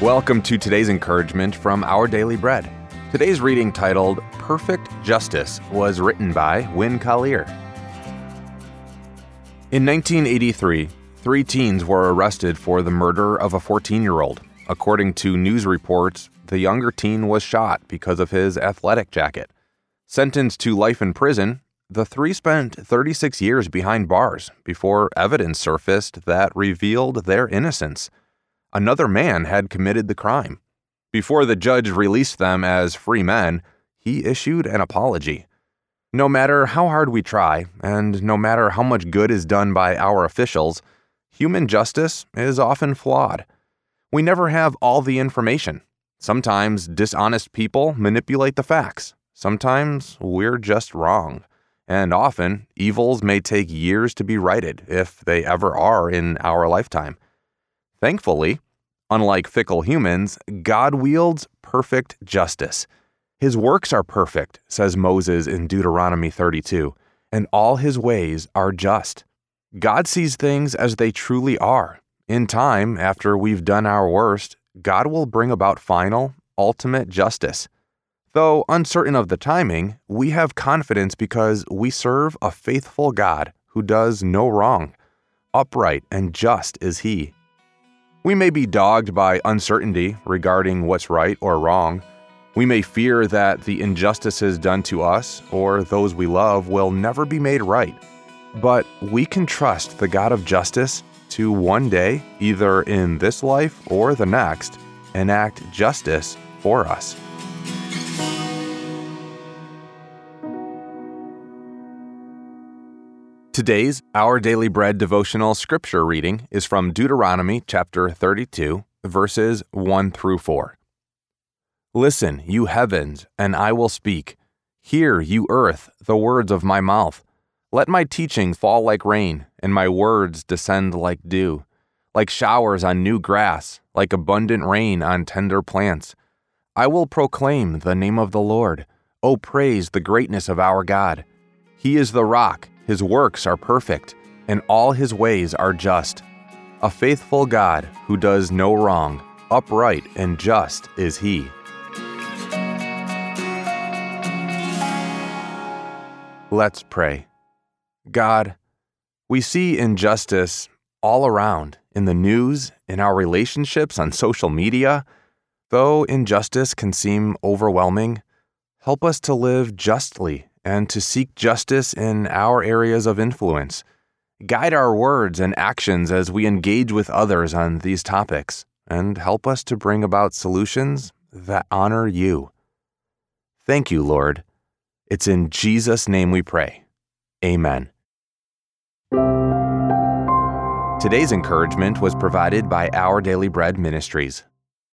Welcome to today's encouragement from Our Daily Bread. Today's reading, titled Perfect Justice, was written by Winn Collier. In 1983, three teens were arrested for the murder of a 14 year old. According to news reports, the younger teen was shot because of his athletic jacket. Sentenced to life in prison, the three spent 36 years behind bars before evidence surfaced that revealed their innocence another man had committed the crime. Before the judge released them as free men, he issued an apology. No matter how hard we try, and no matter how much good is done by our officials, human justice is often flawed. We never have all the information. Sometimes dishonest people manipulate the facts. Sometimes we're just wrong. And often, evils may take years to be righted, if they ever are in our lifetime. Thankfully, Unlike fickle humans, God wields perfect justice. His works are perfect, says Moses in Deuteronomy 32, and all his ways are just. God sees things as they truly are. In time, after we've done our worst, God will bring about final, ultimate justice. Though uncertain of the timing, we have confidence because we serve a faithful God who does no wrong. Upright and just is He. We may be dogged by uncertainty regarding what's right or wrong. We may fear that the injustices done to us or those we love will never be made right. But we can trust the God of justice to one day, either in this life or the next, enact justice for us. Today's Our Daily Bread devotional scripture reading is from Deuteronomy chapter 32, verses 1 through 4. Listen, you heavens, and I will speak. Hear, you earth, the words of my mouth. Let my teaching fall like rain, and my words descend like dew, like showers on new grass, like abundant rain on tender plants. I will proclaim the name of the Lord. O praise the greatness of our God. He is the rock his works are perfect, and all his ways are just. A faithful God who does no wrong, upright and just is he. Let's pray. God, we see injustice all around in the news, in our relationships on social media. Though injustice can seem overwhelming, help us to live justly and to seek justice in our areas of influence. Guide our words and actions as we engage with others on these topics, and help us to bring about solutions that honor you. Thank you, Lord. It's in Jesus' name we pray. Amen. Today's encouragement was provided by Our Daily Bread Ministries.